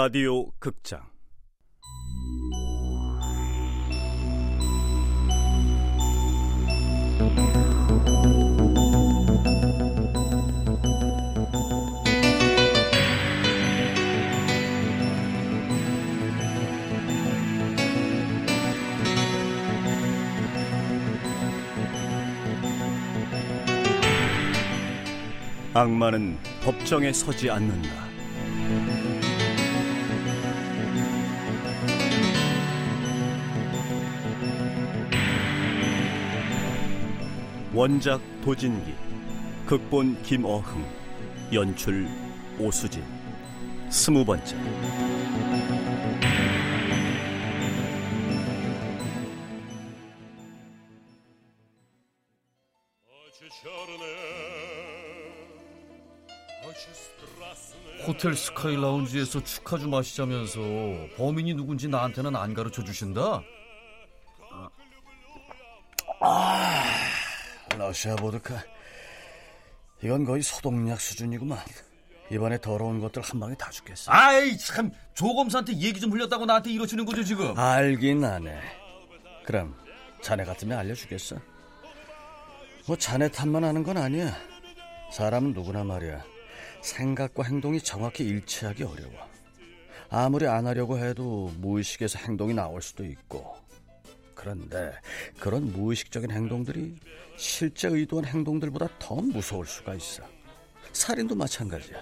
라디오 극장 악마는 법정에 서지 않는다. 원작 도진기, 극본 김어흥, 연출 오수진, 스무 번째. 호텔 스카이 라운지에서 축하주 마시자면서 범인이 누군지 나한테는 안 가르쳐 주신다? 아, 러시아 보드카. 이건 거의 소독약 수준이구만. 이번에 더러운 것들 한 방에 다 죽겠어. 아이 참 조검사한테 얘기 좀 흘렸다고 나한테 이러시는 거죠 지금? 알긴 아네. 그럼 자네 같으면 알려주겠어. 뭐 자네 탓만 하는 건 아니야. 사람은 누구나 말이야. 생각과 행동이 정확히 일치하기 어려워. 아무리 안 하려고 해도 무의식에서 행동이 나올 수도 있고. 그런데 그런 무의식적인 행동들이 실제 의도한 행동들보다 더 무서울 수가 있어. 살인도 마찬가지야.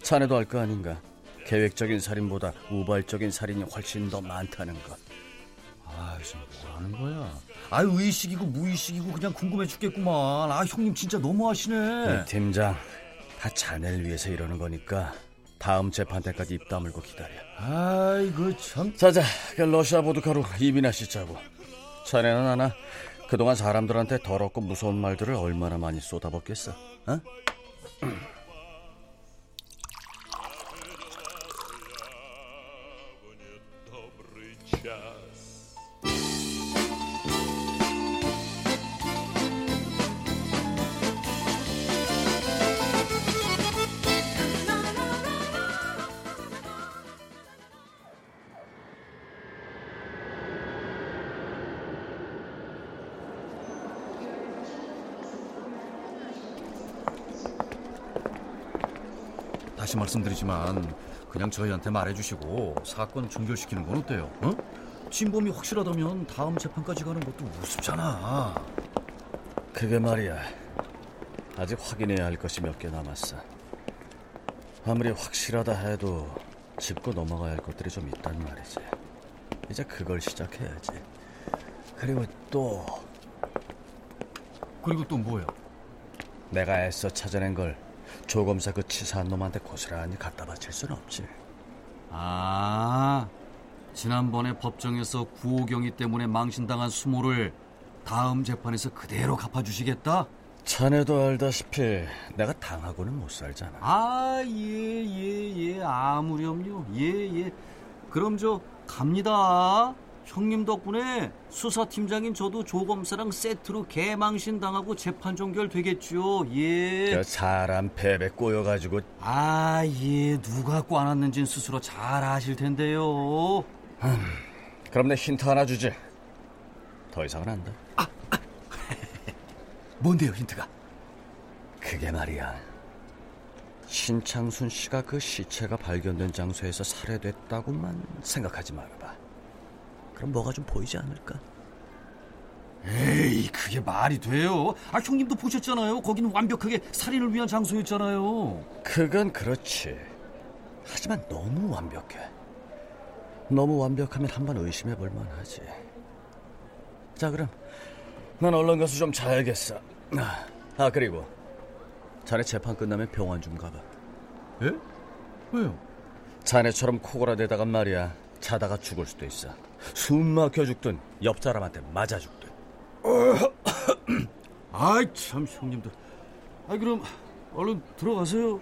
자네도 알 거 아닌가. 계획적인 살인보다 우발적인 살인이 훨씬 더 많다는 것. 아, 지금 뭐라는 거야? 아, 의식이고 무의식이고 그냥 궁금해 죽겠구만. 아, 형님 진짜 너무하시네. 이 팀장, 다 자네를 위해서 이러는 거니까 다음 재판 때까지 입 다물고 기다려. 아이고 참. 자자, 그 러시아 보드카로 입이나 씻자고. 자네는 하나 그동안 사람들한테 더럽고 무서운 말들을 얼마나 많이 쏟아붓겠어? 어? 다시 말씀드리지만 그냥 저희한테 말해주시고 사건 종결시키는 건 어때요? 어? 진범이 확실하다면 다음 재판까지 가는 것도 우습잖아. 그게 말이야. 아직 확인해야 할 것이 몇 개 남았어. 아무리 확실하다 해도 짚고 넘어가야 할 것들이 좀 있단 말이지. 이제 그걸 시작해야지. 그리고 또 그리고 또 뭐야? 내가 애써 찾아낸 걸 조검사 그 치사한 놈한테 고스란히 갖다 바칠 순 없지. 아, 지난번에 법정에서 구호경이 때문에 망신당한 수모를 다음 재판에서 그대로 갚아주시겠다? 자네도 알다시피 내가 당하고는 못 살잖아. 아, 예, 예, 예, 아무렴요. 예, 예. 그럼 저 갑니다. 형님 덕분에 수사팀장인 저도 조검사랑 세트로 개망신 당하고 재판 종결 되겠죠. 예. 저 사람 패배 꼬여가지고 아, 예. 누가 꽈놨는진 스스로 잘 아실 텐데요. 그럼 내 힌트 하나 주지. 더 이상은 안 돼. 뭔데요, 힌트가? 그게 말이야. 신창순 씨가 그 시체가 발견된 장소에서 살해됐다고만 생각하지 말아봐. 그럼 뭐가 좀 보이지 않을까? 에이, 그게 말이 돼요? 아, 형님도 보셨잖아요. 거기는 완벽하게 살인을 위한 장소였잖아요. 그건 그렇지. 하지만 너무 완벽해. 너무 완벽하면 한번 의심해 볼 만하지. 자, 그럼 난 얼른 가서 좀 자야겠어. 아, 아, 그리고 자네 재판 끝나면 병원 좀 가봐. 예? 왜요? 자네처럼 코골아대다가 말이야 자다가 죽을 수도 있어. 숨 막혀 죽든 옆 사람한테 맞아 죽든. 아이, 참, 형님들. 아, 그럼 얼른 들어가세요.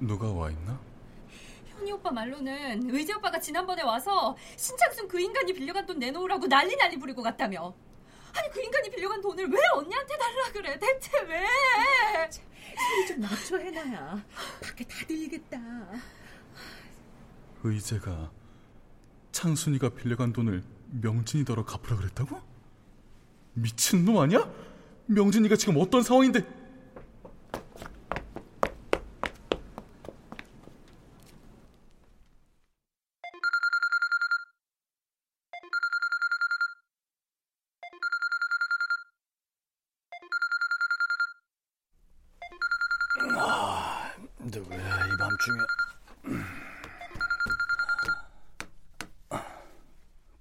누가 와 있나? 오빠 말로는 의재 오빠가 지난번에 와서 신창순 그 인간이 빌려간 돈 내놓으라고 난리 난리 부리고 갔다며. 아니 그 인간이 빌려간 돈을 왜 언니한테 달라 그래? 대체 왜? 소리 좀 낮춰 해놔야 밖에 다 들리겠다. 의재가 창순이가 빌려간 돈을 명진이더러 갚으라 그랬다고? 미친놈 아니야? 명진이가 지금 어떤 상황인데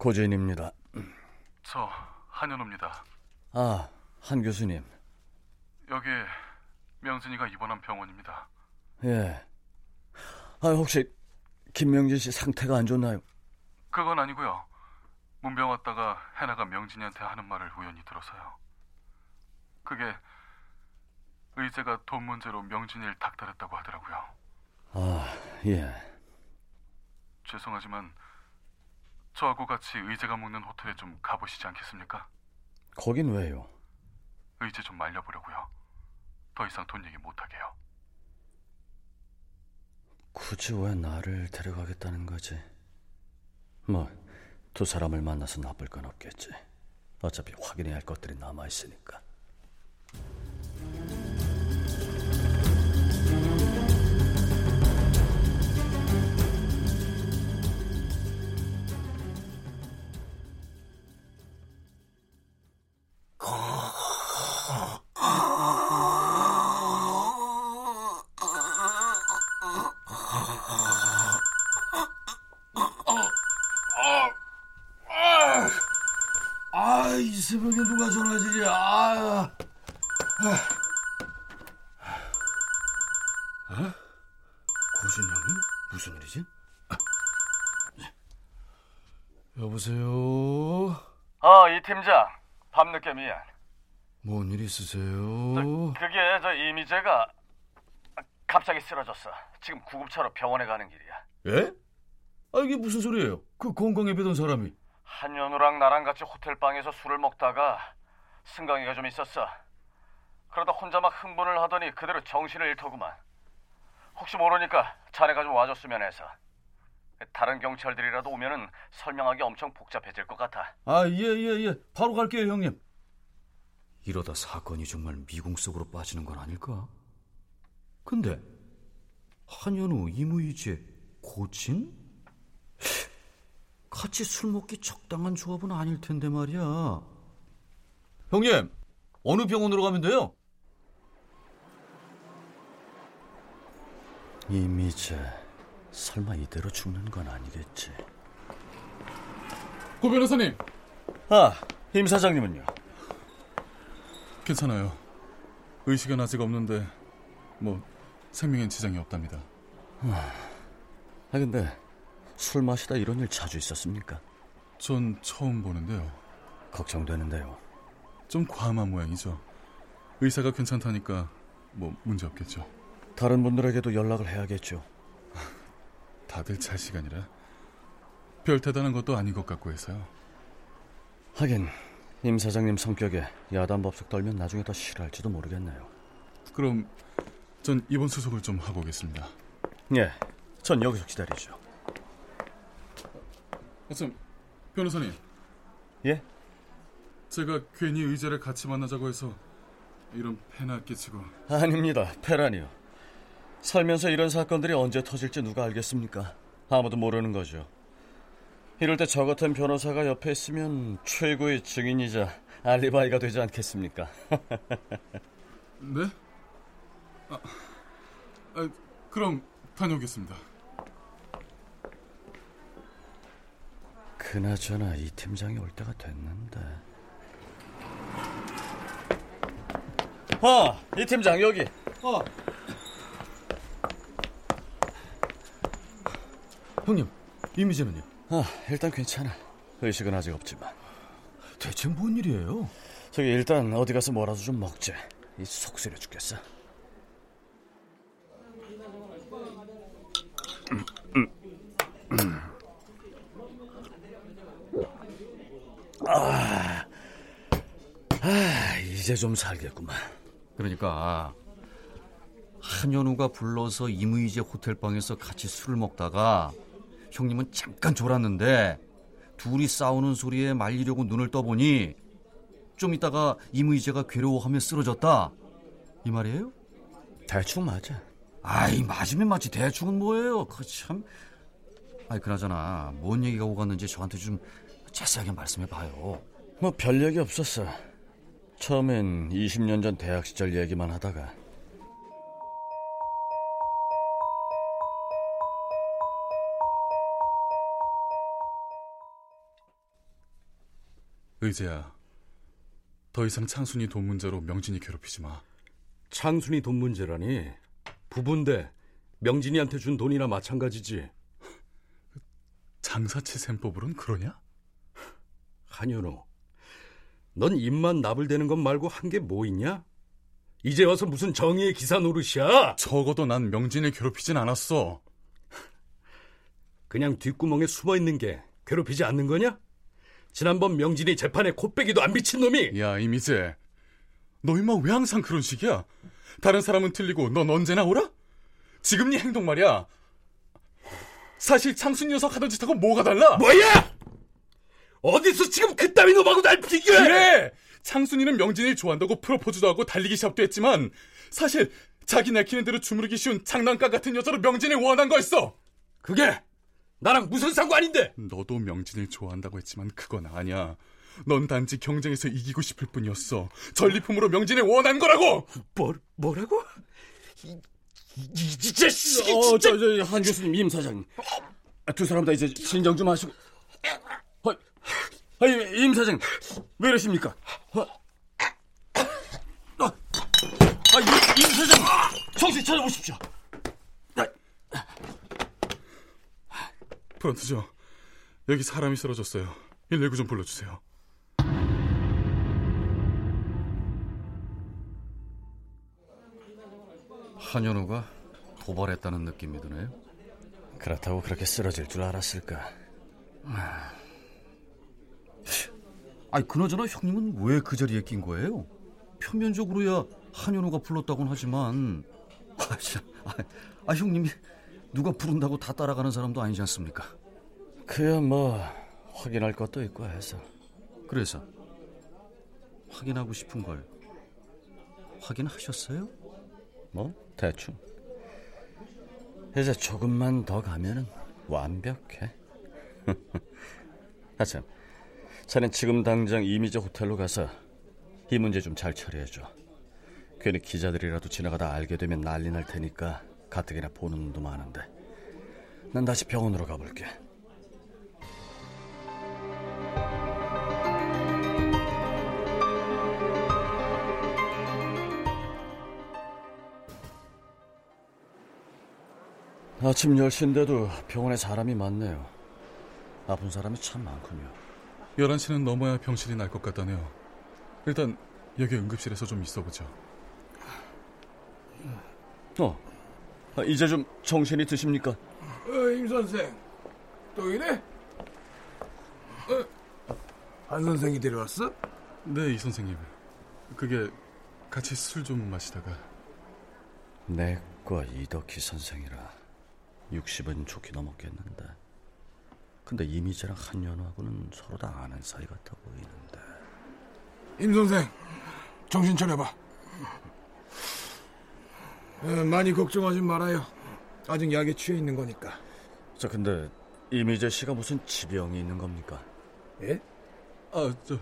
고진입니다. 저 한현우입니다. 아, 한 교수님. 여기 명진이가 입원한 병원입니다. 예. 아, 혹시 김명진 씨 상태가 안 좋나요? 그건 아니고요. 문병 왔다가 해나가 명진이한테 하는 말을 우연히 들어서요. 그게 의제가 돈 문제로 명진이를 닥달했다고 하더라고요. 아, 예. 죄송하지만 저하고 같이 의제가 묵는 호텔에 좀 가보시지 않겠습니까? 거긴 왜요? 의제 좀 말려보려고요. 더 이상 돈 얘기 못하게요. 굳이 왜 나를 데려가겠다는 거지? 뭐, 두 사람을 만나서 나쁠 건 없겠지. 어차피 확인해야 할 것들이 남아있으니까. 여보세요? 어, 이 팀장. 밤늦게 미안. 뭔 일 있으세요? 그게 저 이미재가 갑자기 쓰러졌어. 지금 구급차로 병원에 가는 길이야. 예? 아, 이게 무슨 소리예요? 그 건강에 배던 사람이. 한연우랑 나랑 같이 호텔방에서 술을 먹다가 승강이가 좀 있었어. 그러다 혼자 막 흥분을 하더니 그대로 정신을 잃더구만. 혹시 모르니까 자네가 좀 와줬으면 해서. 다른 경찰들이라도 오면은 설명하기 엄청 복잡해질 것 같아. 아, 예, 예, 예. 바로 갈게요, 형님. 이러다 사건이 정말 미궁 속으로 빠지는 건 아닐까? 근데 한현우, 이무이재, 고진? 같이 술 먹기 적당한 조합은 아닐 텐데 말이야. 형님, 어느 병원으로 가면 돼요? 이미재, 설마 이대로 죽는 건 아니겠지? 고 변호사님 아, 임 사장님은요? 괜찮아요. 의식은 아직 없는데 뭐 생명엔 지장이 없답니다. 아, 근데 술 마시다 이런 일 자주 있었습니까? 전 처음 보는데요. 걱정되는데요. 좀 과함한 모양이죠. 의사가 괜찮다니까 뭐 문제 없겠죠. 다른 분들에게도 연락을 해야겠죠. 다들 잘 시간이라 별 대단한 것도 아닌 것 같고 해서요. 하긴 임 사장님 성격에 야단 법석 떨면 나중에 더 싫어할지도 모르겠네요. 그럼 전 이번 수속을 좀 하고 오겠습니다. 예, 전 여기서 기다리죠. 아참 변호사님, 예? 제가 괜히 의제를 같이 만나자고 해서 이런 패나 끼치고 아닙니다. 페라니요. 살면서 이런 사건들이 언제 터질지 누가 알겠습니까? 아무도 모르는 거죠. 이럴 때 저 같은 변호사가 옆에 있으면 최고의 증인이자 알리바이가 되지 않겠습니까? 네? 아, 아, 그럼 다녀오겠습니다. 그나저나 이 팀장이 올 때가 됐는데. 아, 이 팀장 여기. 어. 형님, 이미재는요? 아, 일단 괜찮아. 의식은 아직 없지만. 대체 뭔 일이에요? 저기 일단 어디 가서 뭐라도 좀 먹자. 이 속쓰려 죽겠어. 아, 아, 이제 좀 살겠구만. 그러니까 한현우가 불러서 이무이제 호텔방에서 같이 술을 먹다가 형님은 잠깐 졸았는데 둘이 싸우는 소리에 말리려고 눈을 떠보니 좀 있다가 이무이제가 괴로워하며 쓰러졌다. 이 말이에요? 대충 맞아. 아이 맞으면 맞지 대충은 뭐예요? 그 참. 아이 그나저나 뭔 얘기가 오갔는지 저한테 좀 자세하게 말씀해 봐요. 뭐 별 얘기 없었어. 처음엔 20년 전 대학 시절 얘기만 하다가 의재야, 더 이상 창순이 돈 문제로 명진이 괴롭히지 마. 창순이 돈 문제라니 부부인데 명진이한테 준 돈이나 마찬가지지. 장사치 셈법으론 그러냐? 한현우, 넌 입만 나불대는 것 말고 한 게 뭐 있냐? 이제 와서 무슨 정의의 기사 노릇이야? 적어도 난 명진을 괴롭히진 않았어. 그냥 뒷구멍에 숨어 있는 게 괴롭히지 않는 거냐? 지난번 명진이 재판에 코빼기도 안 비친 놈이 야, 이미재. 너 임마 왜 항상 그런 식이야? 다른 사람은 틀리고 넌 언제나 옳아? 지금 네 행동 말이야. 사실 창순 녀석 하던 짓하고 뭐가 달라? 뭐야? 어디서 지금 그따위 놈하고 날 비교해? 그래! 창순이는 명진이를 좋아한다고 프로포즈도 하고 달리기 시합도 했지만 사실 자기 내키는 대로 주무르기 쉬운 장난감 같은 여자로 명진을 원한 거였어. 그게 나랑 무슨 상관인데? 너도 명진을 좋아한다고 했지만 그건 아니야. 넌 단지 경쟁에서 이기고 싶을 뿐이었어. 전리품으로 명진을 원한 거라고. 뭐 뭐라고? 이, 이, 이 자식이 어, 진짜 저, 저, 한 교수님, 임 사장님. 아, 두 사람 다 이제 진정 좀 하시고. 어, 아, 임, 임 사장님, 왜 이러십니까? 어, 어, 아, 임, 임 사장님, 정신 차려보십시오. 프런트죠. 여기 사람이 쓰러졌어요. 119 좀 불러주세요. 한현우가 도발했다는 느낌이 드네요. 그렇다고 그렇게 쓰러질 줄 알았을까? 아니 그나저나 형님은 왜 그 자리에 낀 거예요? 표면적으로야 한현우가 불렀다곤 하지만 아, 참, 아, 아, 형님이 누가 부른다고 다 따라가는 사람도 아니지 않습니까? 그야 뭐 확인할 것도 있고 해서. 그래서 확인하고 싶은 걸 확인하셨어요? 뭐 대충. 이제 조금만 더 가면은 완벽해. 아참 자넨 지금 당장 이미지 호텔로 가서 이 문제 좀 잘 처리해줘. 괜히 기자들이라도 지나가다 알게 되면 난리 날 테니까 가뜩이나 보는 눈도 많은데 난 다시 병원으로 가볼게 아침 10시인데도 병원에 사람이 많네요. 아픈 사람이 참 많군요. 11시는 넘어야 병실이 날 것 같다네요. 일단 여기 응급실에서 좀 있어보죠. 어, 아, 이제 좀 정신이 드십니까? 어, 임 선생, 또 이래? 어, 한 선생이 데려왔어? 네, 이 선생님. 그게 같이 술 좀 마시다가 내과 이덕희 선생이라 60은 좋게 넘었겠는데. 근데 이미재랑 한연하고는 서로 다 아는 사이 같아 보이는데. 임 선생, 정신 차려봐. 어, 많이 걱정하지 말아요. 아직 약에 취해 있는 거니까. 저 근데 이미재 씨가 무슨 지병이 있는 겁니까? 예? 아, 저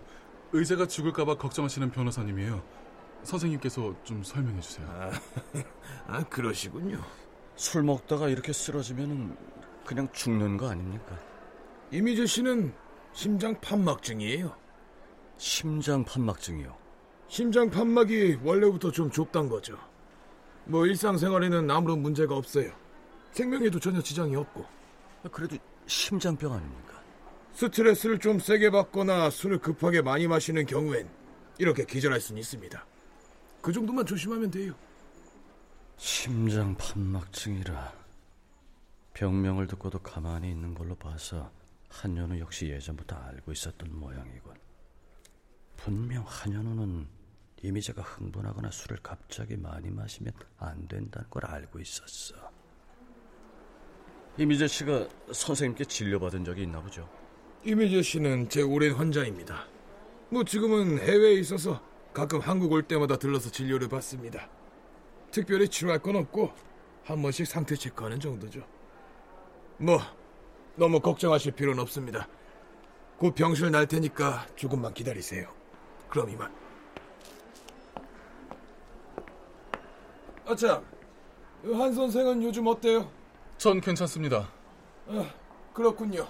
의사가 죽을까봐 걱정하시는 변호사님이에요. 선생님께서 좀 설명해 주세요. 아, 아 그러시군요. 술 먹다가 이렇게 쓰러지면 그냥 죽는 거 아닙니까? 이미재 씨는 심장 판막증이에요. 심장 판막증이요. 심장 판막이 원래부터 좀 좁단 거죠. 뭐 일상생활에는 아무런 문제가 없어요. 생명에도 전혀 지장이 없고. 그래도 심장병 아닙니까? 스트레스를 좀 세게 받거나 술을 급하게 많이 마시는 경우엔 이렇게 기절할 수는 있습니다. 그 정도만 조심하면 돼요. 심장 판막증이라 병명을 듣고도 가만히 있는 걸로 봐서 한현우 역시 예전부터 알고 있었던 모양이군. 분명 한현우는 이미자가 흥분하거나 술을 갑자기 많이 마시면 안 된다는 걸 알고 있었어. 이미자 씨가 선생님께 진료받은 적이 있나 보죠? 이미재 씨는 제 오랜 환자입니다. 뭐 지금은 해외에 있어서 가끔 한국 올 때마다 들러서 진료를 받습니다. 특별히 치료할 건 없고 한 번씩 상태 체크하는 정도죠. 뭐 너무 걱정하실 필요는 없습니다. 곧 병실 날 테니까 조금만 기다리세요. 그럼 이만. 아참, 한 선생은 요즘 어때요? 전 괜찮습니다. 아, 그렇군요.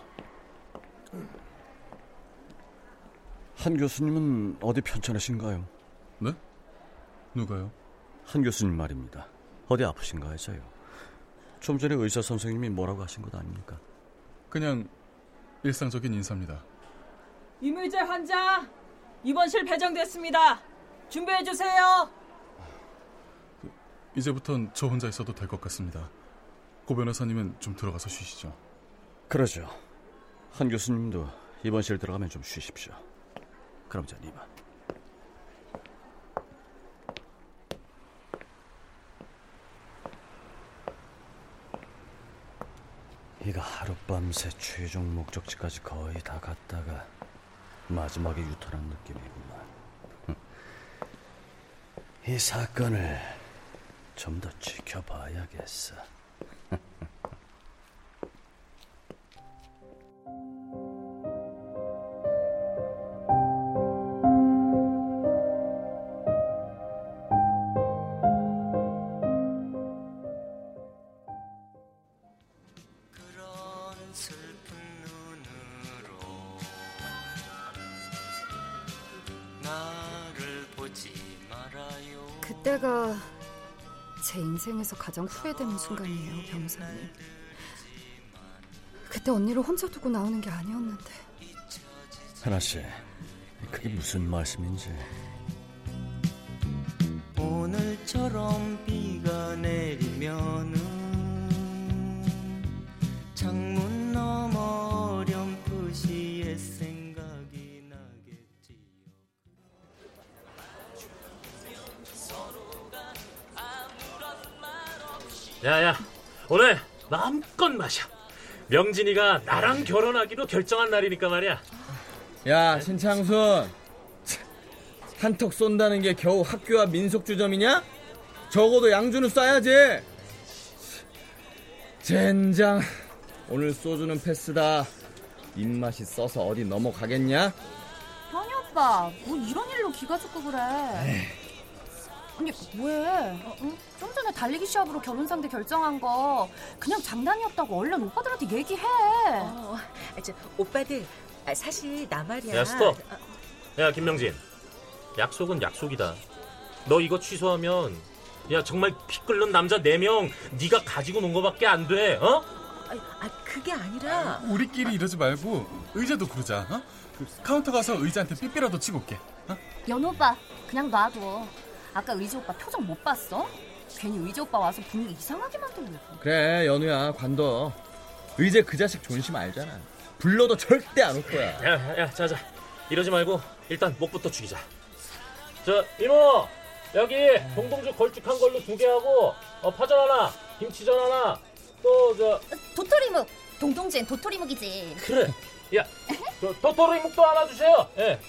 한 교수님은 어디 편찮으신가요? 네? 누가요? 한 교수님 말입니다. 어디 아프신가 해서요. 좀 전에 의사 선생님이 뭐라고 하신 것 아닙니까? 그냥 일상적인 인사입니다. 이물제 환자 입원실 배정됐습니다. 준비해 주세요. 이제부턴 저 혼자 있어도 될 것 같습니다. 고 변호사님은 좀 들어가서 쉬시죠. 그러죠. 한 교수님도 입원실 들어가면 좀 쉬십시오. 그럼 전 이만. 이거 하룻밤새 최종 목적지까지 거의 다 갔다가 마지막에 유턴한 느낌이구만. 이 사건을 좀 더 지켜봐야겠어. 인생에서 가장 후회되는 순간이에요, 변호사님. 그때 언니를 혼자 두고 나오는 게 아니었는데. 하나 씨, 그게 무슨 말씀인지. 오늘처럼 비가 내리면은 창문 야야 오늘 마음껏 마셔. 명진이가 나랑 결혼하기로 결정한 날이니까 말이야. 야 신창순. 한턱 쏜다는 게 겨우 학교와 민속주점이냐? 적어도 양주는 쏴야지. 젠장 오늘 소주는 패스다. 입맛이 써서 어디 넘어가겠냐? 현이 오빠 뭐 이런 일로 기가 죽고 그래 아니 왜? 어, 응? 좀 전에 달리기 시합으로 결혼 상대 결정한 거 그냥 장난이었다고 얼른 오빠들한테 얘기해 어, 저, 오빠들 아, 사실 나 말이야. 야 스톱 야 김명진 약속은 약속이다 너 이거 취소하면 야 정말 피 끓는 남자 4명 네가 가지고 논 거밖에 안 돼 어? 아, 아, 그게 아니라 우리끼리 이러지 말고 의자도 부르자. 어? 그 카운터 가서 의자한테 삐삐라도 치고 올게. 어? 연호 오빠 그냥 놔둬 아까 의지 오빠 표정 못 봤어? 괜히 의지 오빠 와서 분위기 이상하게 만들려고. 그래 연우야 관둬. 의제 그 자식 존심 알잖아. 불러도 절대 안 올 거야. 야 야 자자. 이러지 말고 일단 목부터 죽이자. 저 이모! 여기 동동주 걸쭉한 걸로 두 개 하고 어, 파전 하나 김치전 하나 또 저 도토리묵! 동동진 도토리묵이지. 그래. 야 저, 도토리 묵도 하나 주세요. 예.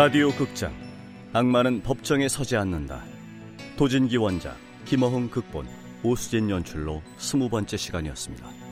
라디오 극장 악마는 법정에 서지 않는다 도진기 원작 김어흥 극본 오수진 연출로 스무 번째 시간이었습니다.